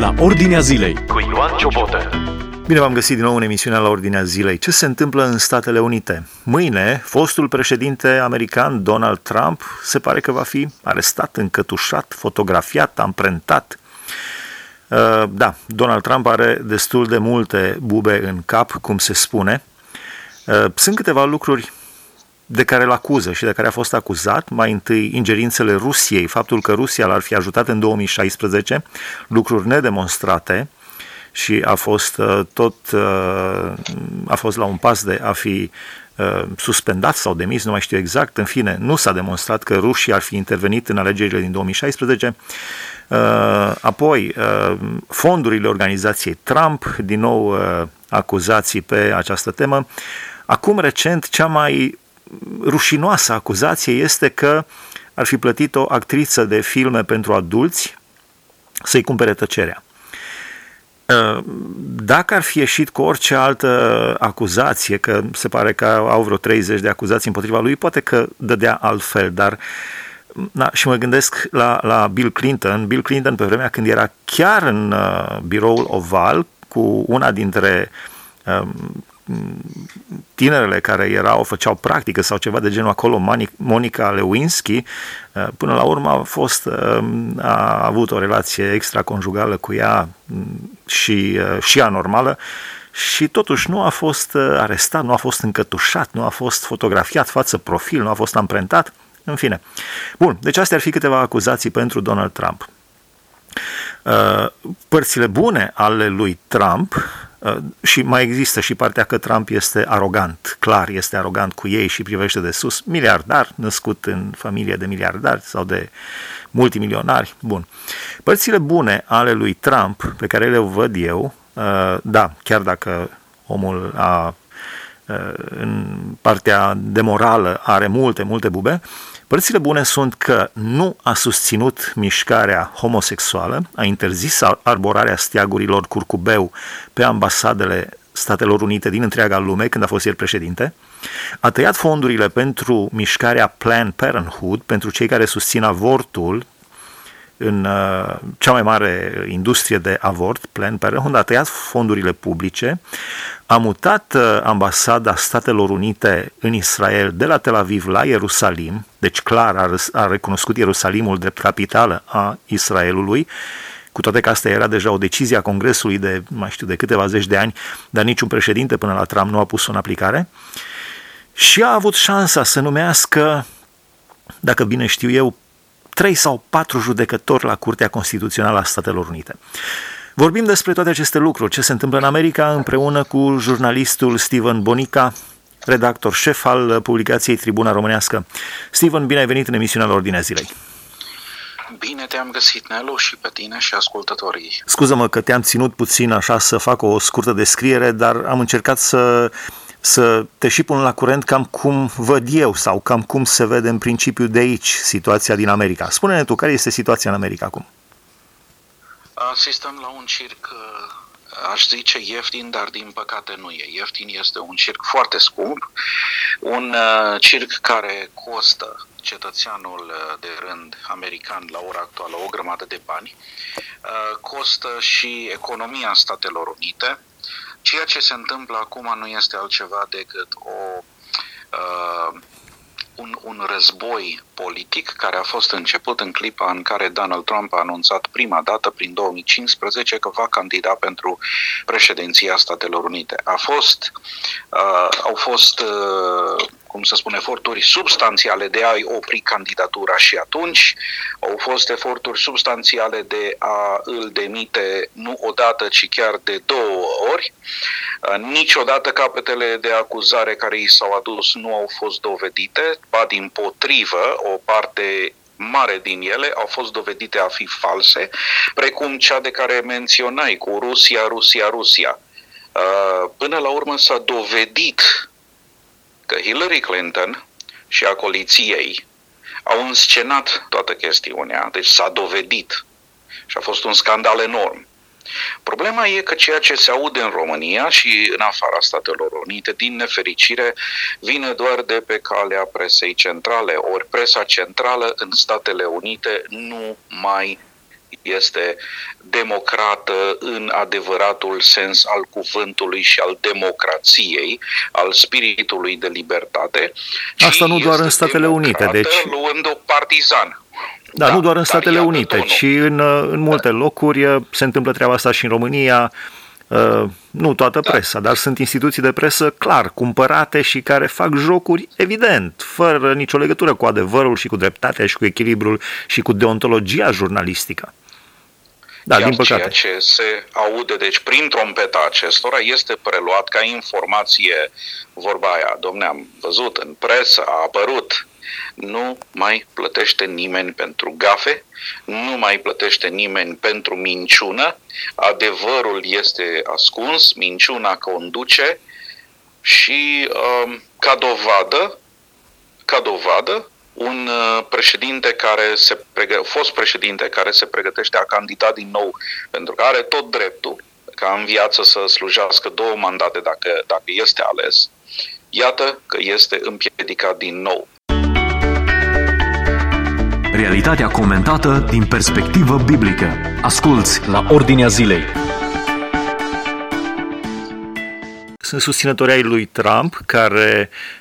la Ordinea Zilei cu Ioan Ciobotă. Bine v-am găsit din nou în emisiunea la Ordinea Zilei. Ce se întâmplă în Statele Unite? Mâine, fostul președinte american Donald Trump se pare că va fi arestat, încătușat, fotografiat, amprentat. Uh, da, Donald Trump are destul de multe bube în cap, cum se spune. Uh, sunt câteva lucruri de care îl acuză și de care a fost acuzat, mai întâi ingerințele Rusiei, faptul că Rusia l-ar fi ajutat în 2016, lucruri nedemonstrate și a fost uh, tot uh, a fost la un pas de a fi uh, suspendat sau demis, nu mai știu exact, în fine, nu s-a demonstrat că rușii ar fi intervenit în alegerile din 2016. Apoi, fondurile organizației Trump, din nou acuzații pe această temă. Acum, recent, cea mai rușinoasă acuzație este că ar fi plătit o actriță de filme pentru adulți să-i cumpere tăcerea. Uh, dacă ar fi ieșit cu orice altă acuzație, că se pare că au vreo 30 de acuzații împotriva lui, poate că dădea altfel, dar da, și mă gândesc la, la Bill Clinton. Bill Clinton, pe vremea când era chiar în uh, biroul oval cu una dintre um, tinerele care erau, făceau practică sau ceva de genul acolo, Monica Lewinsky, uh, până la urmă a fost, uh, a avut o relație extraconjugală cu ea mm, și, uh, și anormală și totuși nu a fost arestat, nu a fost încătușat, nu a fost fotografiat față profil, nu a fost amprentat, în fine. Bun, deci astea ar fi câteva acuzații pentru Donald Trump. Părțile bune ale lui Trump Uh, și mai există și partea că Trump este arogant, clar este arogant cu ei și privește de sus, miliardar, născut în familie de miliardari sau de multimilionari, bun. Părțile bune ale lui Trump, pe care le văd eu, uh, da, chiar dacă omul a, uh, în partea de morală are multe, multe bube, Părțile bune sunt că nu a susținut mișcarea homosexuală, a interzis arborarea steagurilor curcubeu pe ambasadele Statelor Unite din întreaga lume când a fost el președinte, a tăiat fondurile pentru mișcarea Planned Parenthood, pentru cei care susțin avortul în uh, cea mai mare industrie de avort, Planned Parenthood, a tăiat fondurile publice, a mutat uh, ambasada Statelor Unite în Israel de la Tel Aviv la Ierusalim, deci clar a, a recunoscut Ierusalimul drept capitală a Israelului, cu toate că asta era deja o decizie a Congresului de, mai știu, de câteva zeci de ani, dar niciun președinte până la Trump nu a pus-o în aplicare. Și a avut șansa să numească, dacă bine știu eu, trei sau patru judecători la Curtea Constituțională a Statelor Unite. Vorbim despre toate aceste lucruri, ce se întâmplă în America, împreună cu jurnalistul Steven Bonica, redactor șef al publicației Tribuna Românească. Steven, bine ai venit în emisiunea la Ordinea Zilei. Bine te-am găsit, Nelu, și pe tine și ascultătorii. Scuză-mă că te-am ținut puțin așa să fac o scurtă descriere, dar am încercat să să te și pun la curent cam cum văd eu sau cam cum se vede în principiu de aici situația din America. Spune-ne tu, care este situația în America acum? Asistăm la un circ, aș zice ieftin, dar din păcate nu e. Ieftin este un circ foarte scump, un circ care costă cetățeanul de rând american la ora actuală o grămadă de bani, costă și economia Statelor Unite, Ceea ce se întâmplă acum nu este altceva decât o, uh, un, un război politic care a fost început în clipa în care Donald Trump a anunțat prima dată, prin 2015, că va candida pentru președinția Statelor Unite. A fost, uh, au fost uh, cum să spun, eforturi substanțiale de a-i opri candidatura și atunci au fost eforturi substanțiale de a îl demite nu odată, ci chiar de două ori. Uh, niciodată capetele de acuzare care i s-au adus nu au fost dovedite, ba din potrivă, o parte mare din ele au fost dovedite a fi false, precum cea de care menționai cu Rusia, Rusia, Rusia. Uh, până la urmă s-a dovedit că Hillary Clinton și acoliții ei au înscenat toată chestiunea, deci s-a dovedit și a fost un scandal enorm. Problema e că ceea ce se aude în România și în afara Statelor Unite, din nefericire, vine doar de pe calea presei centrale, ori presa centrală în Statele Unite nu mai este democrată în adevăratul sens al cuvântului și al democrației, al spiritului de libertate. Asta nu doar în Statele Unite, deci... luând-o partizan. Da, da, nu doar în Statele Unite, ci în, în multe da. locuri se întâmplă treaba asta și în România, Uh, nu toată da. presa, dar sunt instituții de presă clar cumpărate și care fac jocuri evident, fără nicio legătură cu adevărul și cu dreptatea și cu echilibrul și cu deontologia jurnalistică. Da, Iar din păcate. ceea ce se aude, deci prin trompeta acestora, este preluat ca informație, vorba aia, domne, am văzut în presă, a apărut, nu mai plătește nimeni pentru gafe, nu mai plătește nimeni pentru minciună, adevărul este ascuns, minciuna conduce și um, ca dovadă, ca dovadă, un uh, președinte care se pregă, fost președinte care se pregătește a candida din nou, pentru că are tot dreptul ca în viață să slujească două mandate dacă, dacă este ales, iată că este împiedicat din nou. Realitatea comentată din perspectivă biblică. Asculți la Ordinea Zilei. Sunt susținători ai lui Trump care uh,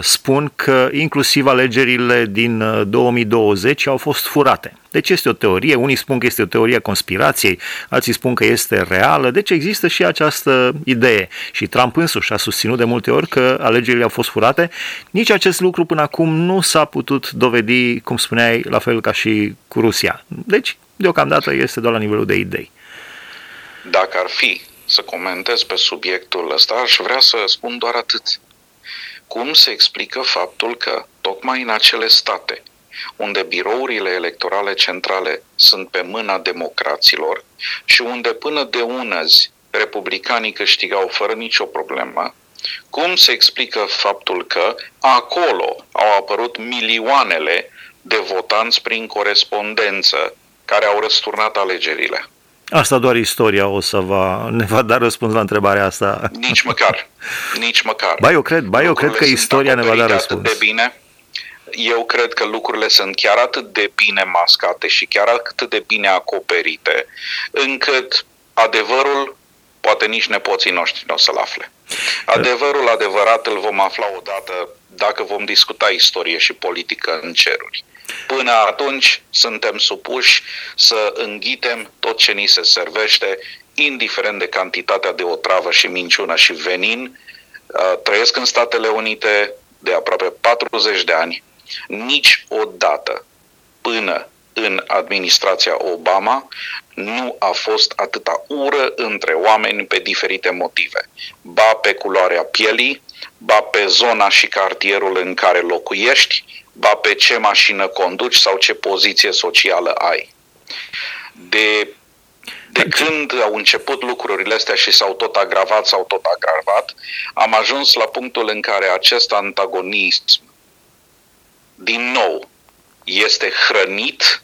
spun că inclusiv alegerile din 2020 uh, au fost furate. Deci este o teorie, unii spun că este o teorie a conspirației, alții spun că este reală, deci există și această idee. Și Trump însuși a susținut de multe ori că alegerile au fost furate. Nici acest lucru până acum nu s-a putut dovedi, cum spuneai, la fel ca și cu Rusia. Deci, deocamdată este doar la nivelul de idei. Dacă ar fi să comentez pe subiectul ăsta, aș vrea să spun doar atât. Cum se explică faptul că, tocmai în acele state unde birourile electorale centrale sunt pe mâna democraților și unde până de unăzi republicanii câștigau fără nicio problemă, cum se explică faptul că acolo au apărut milioanele de votanți prin corespondență care au răsturnat alegerile? Asta doar istoria o să va, ne va da răspuns la întrebarea asta. Nici măcar. Nici măcar. Ba, eu cred, ba, eu cred că istoria ne va da răspuns. de bine eu cred că lucrurile sunt chiar atât de bine mascate și chiar atât de bine acoperite, încât adevărul poate nici nepoții noștri nu o să-l afle. Adevărul adevărat îl vom afla odată dacă vom discuta istorie și politică în ceruri. Până atunci suntem supuși să înghitem tot ce ni se servește, indiferent de cantitatea de otravă și minciună și venin. Uh, trăiesc în Statele Unite de aproape 40 de ani Niciodată până în administrația Obama nu a fost atâta ură între oameni pe diferite motive. Ba pe culoarea pielii, ba pe zona și cartierul în care locuiești, ba pe ce mașină conduci sau ce poziție socială ai. De, de când au început lucrurile astea și s-au tot agravat, s-au tot agravat, am ajuns la punctul în care acest antagonism din nou, este hrănit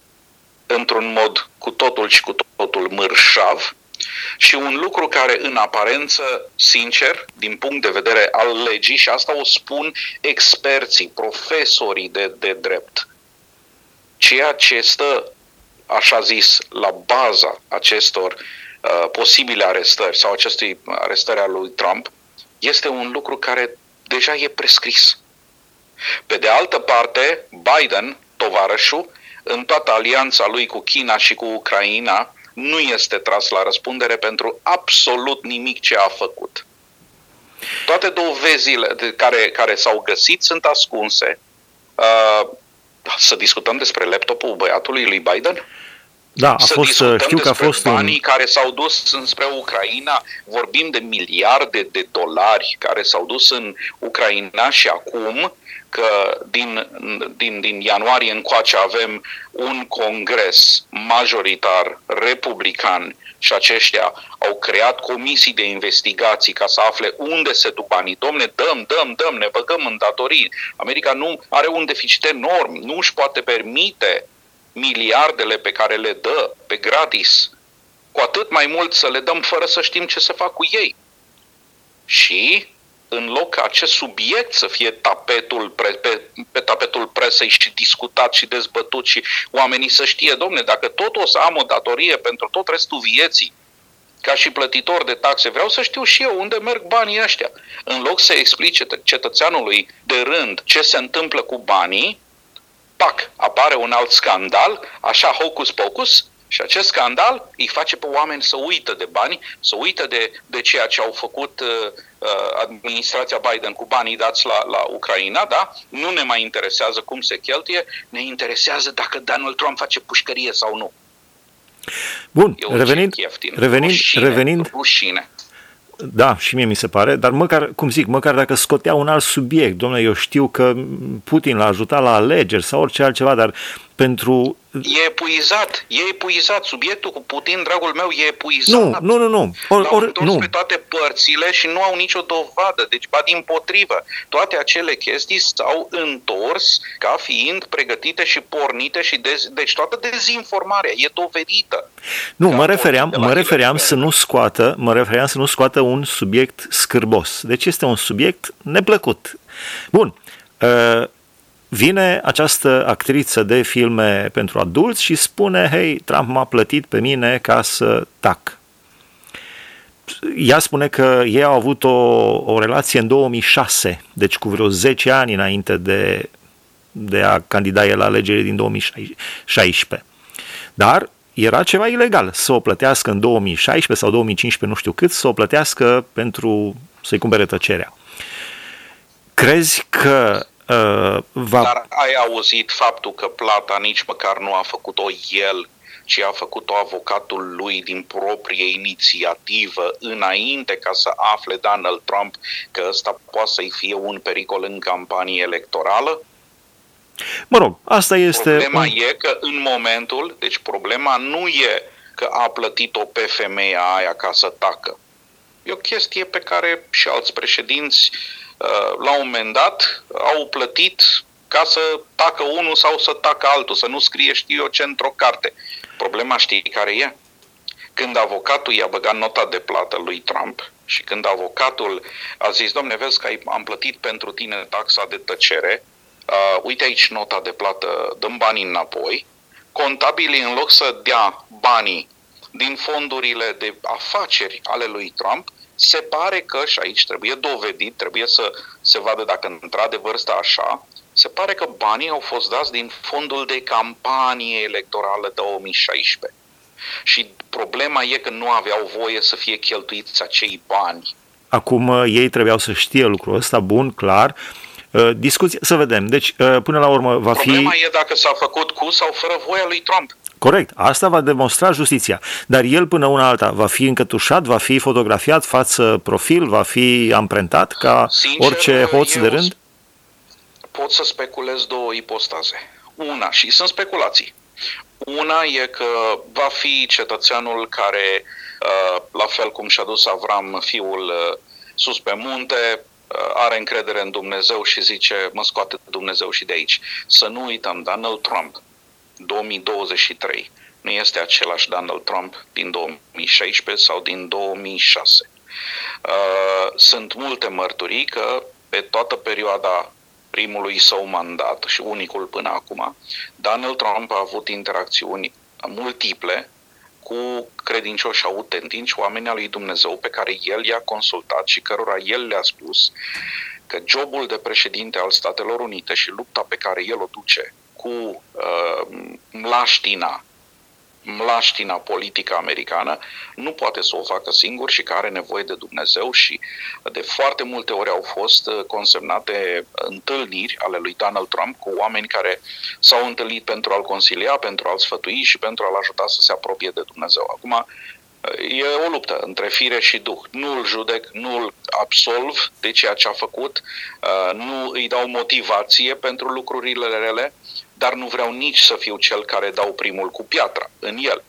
într-un mod cu totul și cu totul mărșav și un lucru care în aparență, sincer, din punct de vedere al legii, și asta o spun experții, profesorii de, de drept, ceea ce stă, așa zis, la baza acestor uh, posibile arestări sau acestui arestări a lui Trump, este un lucru care deja e prescris. Pe de altă parte, Biden, tovarășul, în toată alianța lui cu China și cu Ucraina, nu este tras la răspundere pentru absolut nimic ce a făcut. Toate dovezile de care, care s-au găsit sunt ascunse. Uh, să discutăm despre laptopul băiatului lui Biden? Da, a să fost, știu că a fost banii un... care s-au dus înspre Ucraina, vorbim de miliarde de dolari care s-au dus în Ucraina și acum că din, din, din ianuarie încoace avem un congres majoritar republican și aceștia au creat comisii de investigații ca să afle unde se duc banii. Domne, dăm, dăm, dăm, ne băgăm în datorii. America nu are un deficit enorm, nu își poate permite miliardele pe care le dă pe gratis, cu atât mai mult să le dăm fără să știm ce să fac cu ei. Și în loc ca acest subiect să fie tapetul pre, pe, pe tapetul presei și discutat și dezbătut și oamenii să știe, domne, dacă tot o să am o datorie pentru tot restul vieții, ca și plătitor de taxe, vreau să știu și eu unde merg banii ăștia. În loc să explice cetățeanului de rând ce se întâmplă cu banii, pac, apare un alt scandal, așa hocus-pocus, și acest scandal îi face pe oameni să uită de bani, să uită de, de ceea ce au făcut uh, uh, administrația Biden cu banii dați la, la Ucraina, da? Nu ne mai interesează cum se cheltuie, ne interesează dacă Donald Trump face pușcărie sau nu. Bun, revenind, revenind, rușine, revenind, rușine. Da, și mie mi se pare, dar măcar, cum zic, măcar dacă scotea un alt subiect, domnule, eu știu că Putin l-a ajutat la alegeri sau orice altceva, dar pentru... E epuizat, e epuizat. Subiectul cu Putin, dragul meu, e epuizat. Nu, nu, nu. nu. Or, or, nu. pe toate părțile și nu au nicio dovadă. Deci, ba din potrivă, toate acele chestii s-au întors ca fiind pregătite și pornite și dez... deci toată dezinformarea e dovedită. Nu, mă refeream, mă refeream să nu scoată, mă refeream să nu scoată un subiect scârbos. Deci este un subiect neplăcut. Bun. Uh, vine această actriță de filme pentru adulți și spune, hei, Trump m-a plătit pe mine ca să tac. Ea spune că ei au avut o, o relație în 2006, deci cu vreo 10 ani înainte de, de a candida el la alegerile din 2016. Dar era ceva ilegal să o plătească în 2016 sau 2015, nu știu cât, să o plătească pentru să-i cumpere tăcerea. Crezi că uh, va... Dar ai auzit faptul că plata nici măcar nu a făcut-o el, ci a făcut-o avocatul lui din proprie inițiativă înainte ca să afle Donald Trump că ăsta poate să-i fie un pericol în campanie electorală? Mă rog, asta este... Problema un... e că în momentul, deci problema nu e că a plătit-o pe femeia aia ca să tacă. E o chestie pe care și alți președinți uh, la un moment dat au plătit ca să tacă unul sau să tacă altul, să nu scrie știu eu ce într-o carte. Problema știi care e? Când avocatul i-a băgat nota de plată lui Trump și când avocatul a zis, domne, vezi că am plătit pentru tine taxa de tăcere, uh, uite aici nota de plată, dăm banii înapoi, contabilii în loc să dea banii din fondurile de afaceri ale lui Trump, se pare că, și aici trebuie dovedit, trebuie să se vadă dacă într-adevăr stă așa, se pare că banii au fost dați din fondul de campanie electorală 2016. Și problema e că nu aveau voie să fie cheltuiți acei bani. Acum uh, ei trebuiau să știe lucrul ăsta, bun, clar, Uh, discuție, să vedem. Deci, uh, până la urmă, va fi... Problema e dacă s-a făcut cu sau fără voia lui Trump. Corect, asta va demonstra justiția. Dar el, până una alta, va fi încătușat, va fi fotografiat față profil, va fi amprentat ca Sincer, orice hoț de rând? Pot să speculez două ipostaze. Una, și sunt speculații. Una e că va fi cetățeanul care, uh, la fel cum și-a dus Avram fiul sus pe munte, Uh, are încredere în Dumnezeu și zice, mă scoate Dumnezeu și de aici. Să nu uităm, Donald Trump, 2023, nu este același Donald Trump din 2016 sau din 2006. Uh, sunt multe mărturii că pe toată perioada primului său mandat și unicul până acum, Donald Trump a avut interacțiuni multiple cu credincioși autentici, oameni al lui Dumnezeu pe care el i-a consultat și cărora el le-a spus că jobul de președinte al Statelor Unite și lupta pe care el o duce cu uh, mlaștina mlaștina politică americană, nu poate să o facă singur și care are nevoie de Dumnezeu și de foarte multe ori au fost uh, consemnate întâlniri ale lui Donald Trump cu oameni care s-au întâlnit pentru a-l consilia, pentru a-l sfătui și pentru a-l ajuta să se apropie de Dumnezeu. Acum, uh, E o luptă între fire și duh. Nu îl judec, nu îl absolv de ceea ce a făcut, uh, nu îi dau motivație pentru lucrurile rele, dar nu vreau nici să fiu cel care dau primul cu piatra în el.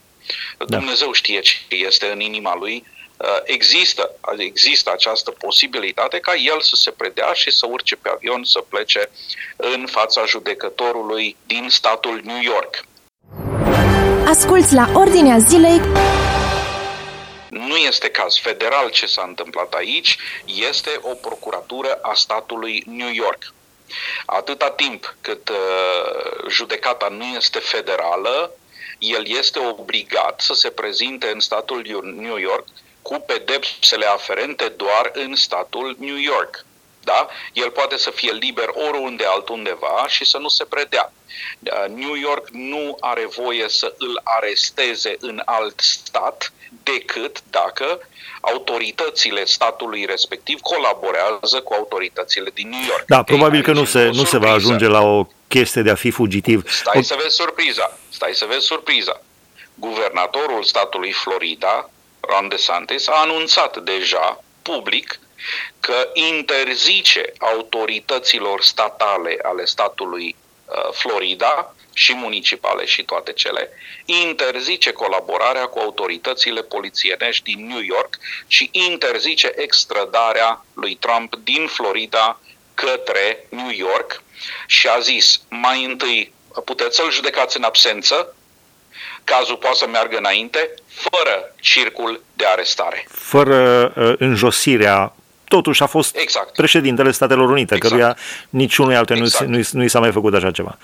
Da. Dumnezeu știe ce este în inima lui, uh, există, există această posibilitate ca el să se predea și să urce pe avion să plece în fața judecătorului din statul New York. Asculți la Ordinea Zilei Nu este caz federal ce s-a întâmplat aici, este o procuratură a statului New York. Atâta timp cât uh, judecata nu este federală, el este obligat să se prezinte în statul New York cu pedepsele aferente doar în statul New York. Da? El poate să fie liber oriunde altundeva și să nu se predea. Uh, New York nu are voie să îl aresteze în alt stat decât dacă autoritățile statului respectiv colaborează cu autoritățile din New York. Da, probabil Ei, că nu se, nu se va ajunge la o chestie de a fi fugitiv. Stai o... să vezi surpriza. Stai să vezi surpriza. Guvernatorul statului Florida, Ron DeSantis, a anunțat deja public că interzice autorităților statale ale statului uh, Florida și municipale și toate cele, interzice colaborarea cu autoritățile polițienești din New York și interzice extradarea lui Trump din Florida către New York și a zis mai întâi puteți să-l judecați în absență, cazul poate să meargă înainte, fără circul de arestare. Fără uh, înjosirea totuși a fost exact. președintele Statelor Unite, exact. căruia niciunui alte exact. nu, nu, nu i s-a mai făcut așa ceva.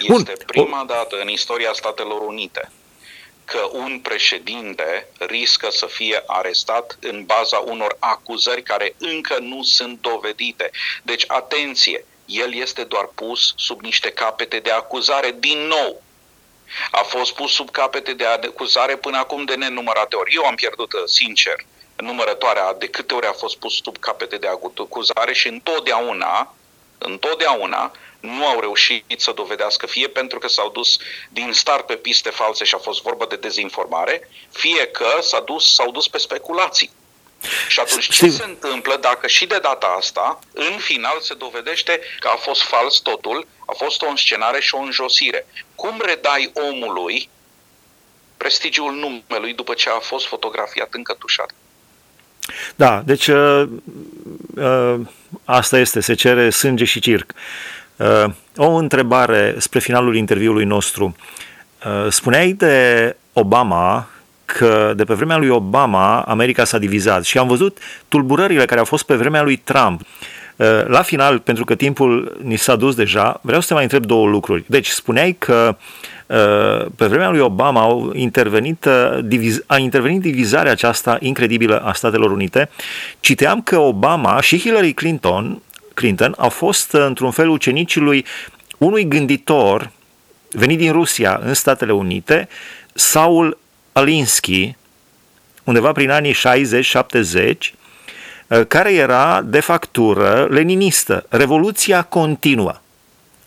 Este Bun. prima dată în istoria Statelor Unite că un președinte riscă să fie arestat în baza unor acuzări care încă nu sunt dovedite. Deci, atenție, el este doar pus sub niște capete de acuzare din nou. A fost pus sub capete de acuzare până acum de nenumărate ori. Eu am pierdut, sincer, numărătoarea de câte ori a fost pus sub capete de acuzare și întotdeauna, întotdeauna nu au reușit să dovedească, fie pentru că s-au dus din start pe piste false și a fost vorba de dezinformare, fie că s-au dus, s-au dus pe speculații. Și atunci ce se întâmplă dacă și de data asta, în final se dovedește că a fost fals totul, a fost o înscenare și o înjosire? Cum redai omului prestigiul numelui după ce a fost fotografiat încătușat? Da, deci uh, uh, asta este, se cere sânge și circ. Uh, o întrebare spre finalul interviului nostru. Uh, spuneai de Obama că de pe vremea lui Obama America s-a divizat și am văzut tulburările care au fost pe vremea lui Trump. Uh, la final, pentru că timpul ni s-a dus deja, vreau să te mai întreb două lucruri. Deci, spuneai că pe vremea lui Obama au intervenit, a intervenit divizarea aceasta incredibilă a Statelor Unite. Citeam că Obama și Hillary Clinton Clinton au fost într-un fel ucenicii lui unui gânditor venit din Rusia în Statele Unite, Saul Alinsky, undeva prin anii 60-70, care era de factură leninistă, revoluția continuă.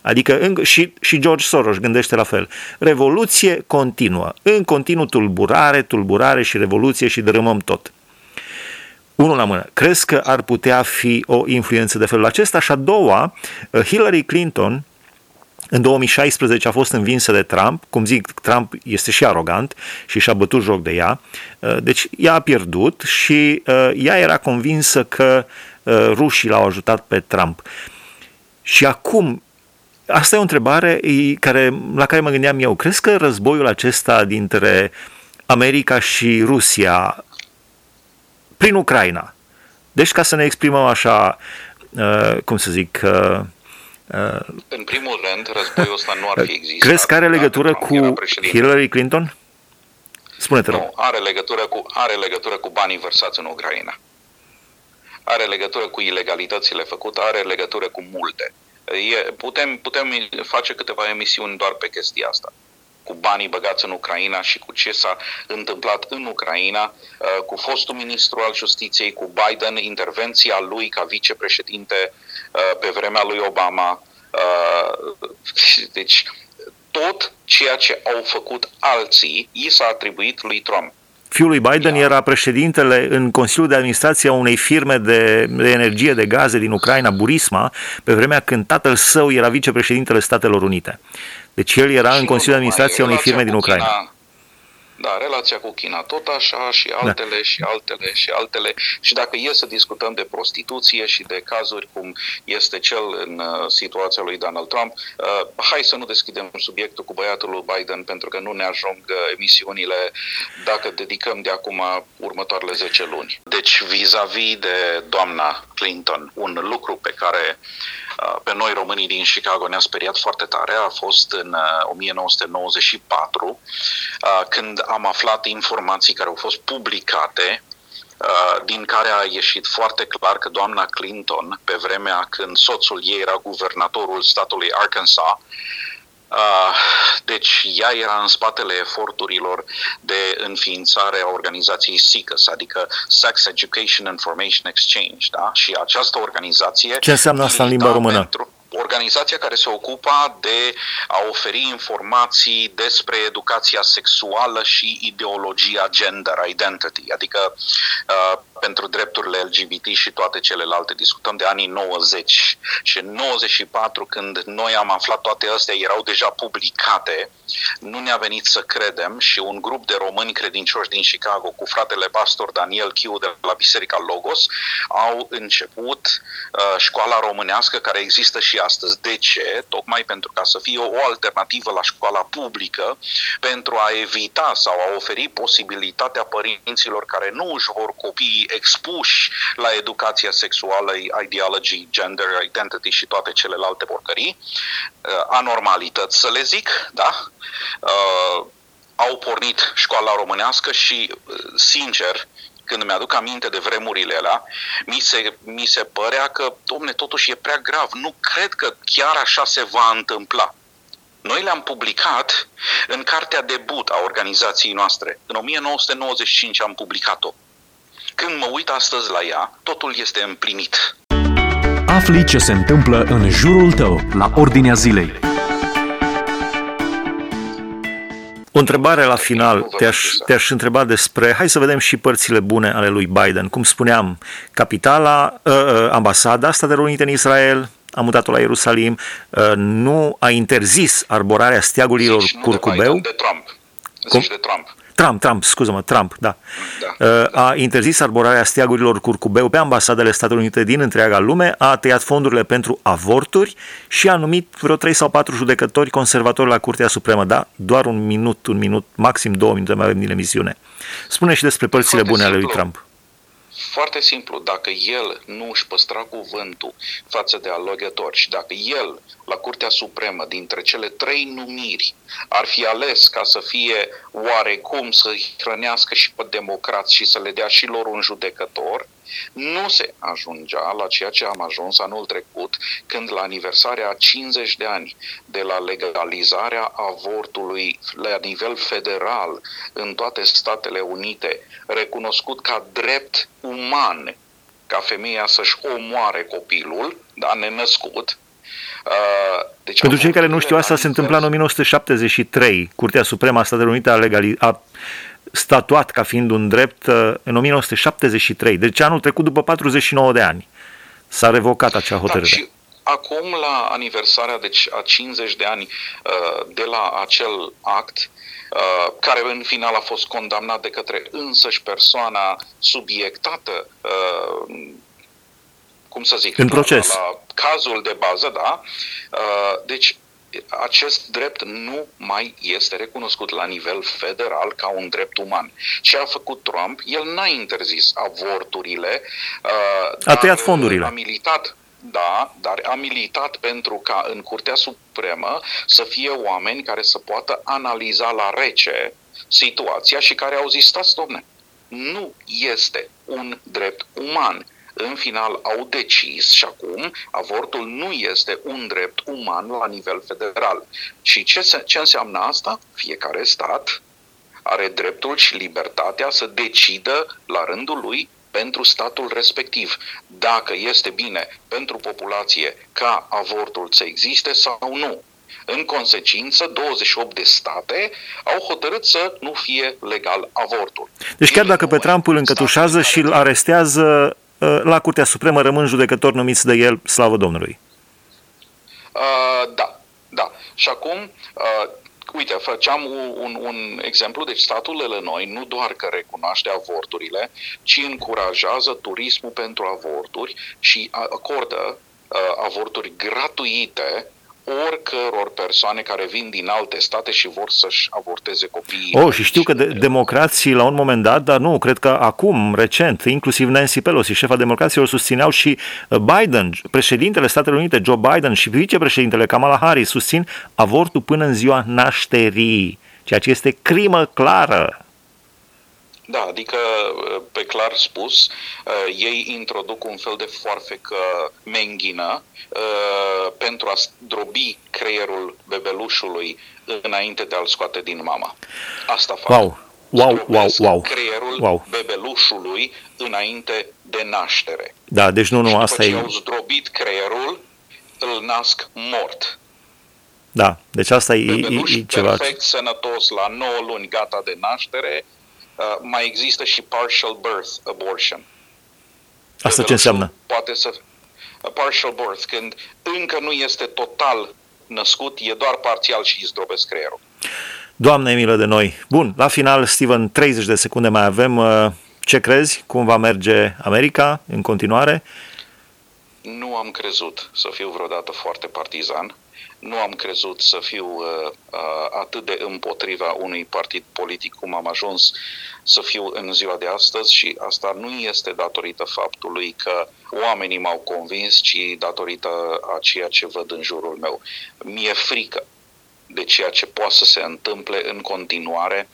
Adică și, și George Soros gândește la fel. Revoluție continuă. În continuu tulburare, tulburare și revoluție și dărâmăm tot. Unul la mână. Crezi că ar putea fi o influență de felul acesta? Și a doua, uh, Hillary Clinton, în 2016 a fost învinsă de Trump, cum zic, Trump este și arogant și și-a bătut joc de ea, uh, deci ea a pierdut și uh, ea era convinsă că rușii l-au ajutat pe Trump. Și acum, asta e o întrebare care, la care mă gândeam eu. Crezi că războiul acesta dintre America și Rusia prin Ucraina. Deci, ca să ne exprimăm așa, uh, cum să zic, uh, uh, în primul rând, războiul ăsta nu ar fi existat. Crezi că are legătură cu Hillary Clinton? Spune-te Nu, are legătură, cu, are legătură cu banii vărsați în Ucraina. Are legătură cu ilegalitățile făcute, are legătură cu multe. E, putem, putem face câteva emisiuni doar pe chestia asta cu banii băgați în Ucraina și cu ce s-a întâmplat în Ucraina, uh, cu fostul ministru al justiției, cu Biden, intervenția lui ca vicepreședinte uh, pe vremea lui Obama. Uh, deci, tot ceea ce au făcut alții i s-a atribuit lui Trump. Fiul lui Biden era președintele în Consiliul de Administrație a unei firme de, de energie de gaze din Ucraina, Burisma, pe vremea când tatăl său era vicepreședintele Statelor Unite. Deci el era și în Consiliul de Administrație a unei firme din Ucraina. Da, relația cu China tot așa și da. altele da. și altele și altele. Și dacă e să discutăm de prostituție și de cazuri cum este cel în uh, situația lui Donald Trump, uh, hai să nu deschidem subiectul cu băiatul lui Biden pentru că nu ne ajung uh, emisiunile dacă dedicăm de acum următoarele 10 luni. Deci, vis-a-vis de doamna Clinton, un lucru pe care uh, pe noi românii din Chicago ne-a speriat foarte tare. A fost în 1994 uh, uh, când am aflat informații care au fost publicate din care a ieșit foarte clar că doamna Clinton, pe vremea când soțul ei era guvernatorul statului Arkansas, Uh, deci ea era în spatele eforturilor de înființare a organizației SICAS, adică Sex Education Information Exchange, da? Și această organizație... Ce înseamnă asta în limba română? Pentru, organizația care se ocupa de a oferi informații despre educația sexuală și ideologia gender identity, adică uh, pentru drepturile LGBT și toate celelalte. Discutăm de anii 90 și în 94 când noi am aflat toate astea erau deja publicate, nu ne-a venit să credem și un grup de români credincioși din Chicago cu fratele pastor Daniel Chiu de la Biserica Logos au început uh, școala românească care există și astăzi. De ce? Tocmai pentru ca să fie o alternativă la școala publică, pentru a evita sau a oferi posibilitatea părinților care nu își vor copii expuși la educația sexuală, ideology, gender, identity și toate celelalte porcării, uh, anormalități să le zic, da? Uh, au pornit școala românească și, uh, sincer, când mi-aduc aminte de vremurile alea, mi se, mi se părea că, domne, totuși e prea grav. Nu cred că chiar așa se va întâmpla. Noi le-am publicat în cartea debut a organizației noastre. În 1995 am publicat-o. Când mă uit astăzi la ea, totul este împlinit. Afli ce se întâmplă în jurul tău, la ordinea zilei. O întrebare la final. Te-aș, te-aș întreba despre, hai să vedem și părțile bune ale lui Biden. Cum spuneam, capitala, uh, uh, ambasada Statelor Unite în Israel, a mutat-o la Ierusalim, uh, nu a interzis arborarea steagurilor deci, curcubeu. De Trump. Cum? de Trump. Trump, Trump, scuză-mă, Trump, da. da, uh, da. A interzis arborarea steagurilor curcubeu pe ambasadele Statelor Unite din întreaga lume, a tăiat fondurile pentru avorturi și a numit vreo 3 sau 4 judecători conservatori la Curtea Supremă. Da, doar un minut, un minut, maxim două minute mai avem din emisiune. Spune și despre părțile bune ale lui Trump. Foarte simplu, dacă el nu își păstra cuvântul față de alegători și dacă el, la Curtea Supremă, dintre cele trei numiri, ar fi ales ca să fie oarecum să-i hrănească și pe democrați și să le dea și lor un judecător, nu se ajungea la ceea ce am ajuns anul trecut, când la aniversarea 50 de ani de la legalizarea avortului la nivel federal în toate Statele Unite, recunoscut ca drept uman ca femeia să-și omoare copilul, da, nenăscut, uh, deci Pentru cei care nu știu, asta se întâmpla în 1973. Curtea Supremă a Statelor Unite a, legali- a statuat ca fiind un drept uh, în 1973, deci anul trecut după 49 de ani. S-a revocat acea da, hotărâre. Da, și acum, la aniversarea deci, a 50 de ani uh, de la acel act, uh, care în final a fost condamnat de către însăși persoana subiectată, cum să zic, în proces. La, la cazul de bază, da. Deci acest drept nu mai este recunoscut la nivel federal ca un drept uman. Ce a făcut Trump? El n-a interzis avorturile. Uh, a tăiat fondurile. A militat da, dar a militat pentru ca în Curtea Supremă să fie oameni care să poată analiza la rece situația și care au zis, stați, domne, nu este un drept uman în final au decis și acum avortul nu este un drept uman la nivel federal. Și ce, se, ce înseamnă asta? Fiecare stat are dreptul și libertatea să decidă la rândul lui pentru statul respectiv, dacă este bine pentru populație ca avortul să existe sau nu. În consecință, 28 de state au hotărât să nu fie legal avortul. Deci chiar dacă pe Trump îl încătușează și îl arestează, Uh, la Curtea Supremă rămân judecători numiți de el, slavă Domnului. Uh, da, da. Și acum, uh, Uite, făceam un, un, un exemplu, deci statul Illinois nu doar că recunoaște avorturile, ci încurajează turismul pentru avorturi și acordă uh, avorturi gratuite oricăror persoane care vin din alte state și vor să-și avorteze copiii. Oh, și știu că de- democrații la un moment dat, dar nu, cred că acum, recent, inclusiv Nancy Pelosi, șefa democraților, susțineau și uh, Biden, președintele Statelor Unite, Joe Biden și vicepreședintele Kamala Harris susțin avortul până în ziua nașterii, ceea ce este crimă clară. Da, adică, pe clar spus, uh, ei introduc un fel de foarfecă menghină uh, pentru a drobi creierul bebelușului înainte de a-l scoate din mama. Asta fac. Wow, wow, wow, wow. creierul wow. bebelușului înainte de naștere. Da, deci nu, nu, și asta după e... ce au zdrobit creierul, îl nasc mort. Da, deci asta e, e, Bebeluș e ceva... perfect sănătos la 9 luni gata de naștere, uh, mai există și partial birth abortion. Asta ce Bebelușul înseamnă? Poate să a partial birth, când încă nu este total născut, e doar parțial și îi zdrobesc creierul. Doamne milă de noi! Bun, la final, Steven, 30 de secunde mai avem. Uh, Ce crezi? Cum va merge America în continuare? Nu am crezut să fiu vreodată foarte partizan. Nu am crezut să fiu uh, uh, atât de împotriva unui partid politic cum am ajuns să fiu în ziua de astăzi și asta nu este datorită faptului că oamenii m-au convins, ci datorită a ceea ce văd în jurul meu. Mi-e frică de ceea ce poate să se întâmple în continuare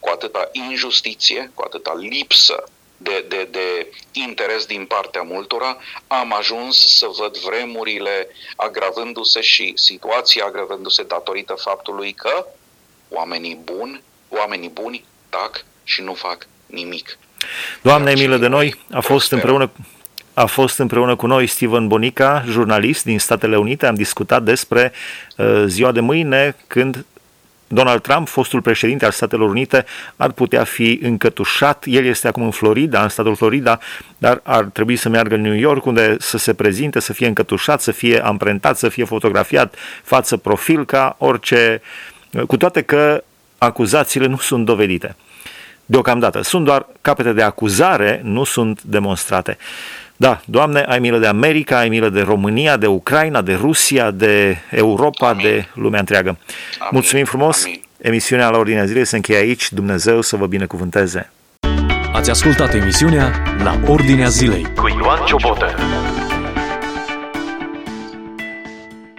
cu atâta injustiție, cu atâta lipsă de, de, de interes din partea multora, am ajuns să văd vremurile agravându-se și situația agravându-se datorită faptului că oamenii buni, oamenii buni tac și nu fac nimic. Doamne Iar milă de noi, cei a fost prosperă. împreună a fost împreună cu noi Steven Bonica, jurnalist din Statele Unite. Am discutat despre uh, ziua de mâine când Donald Trump, fostul președinte al Statelor Unite, ar putea fi încătușat. El este acum în Florida, în statul Florida, dar ar trebui să meargă în New York, unde să se prezinte, să fie încătușat, să fie amprentat, să fie fotografiat față profil ca orice, cu toate că acuzațiile nu sunt dovedite. Deocamdată. Sunt doar capete de acuzare, nu sunt demonstrate. Da, Doamne, ai milă de America, ai milă de România, de Ucraina, de Rusia, de Europa, Amin. de lumea întreagă. Amin. Mulțumim frumos! Amin. Emisiunea la Ordinea Zilei se încheie aici. Dumnezeu să vă binecuvânteze! Ați ascultat emisiunea La Ordinea Zilei cu Ioan Ciobotă.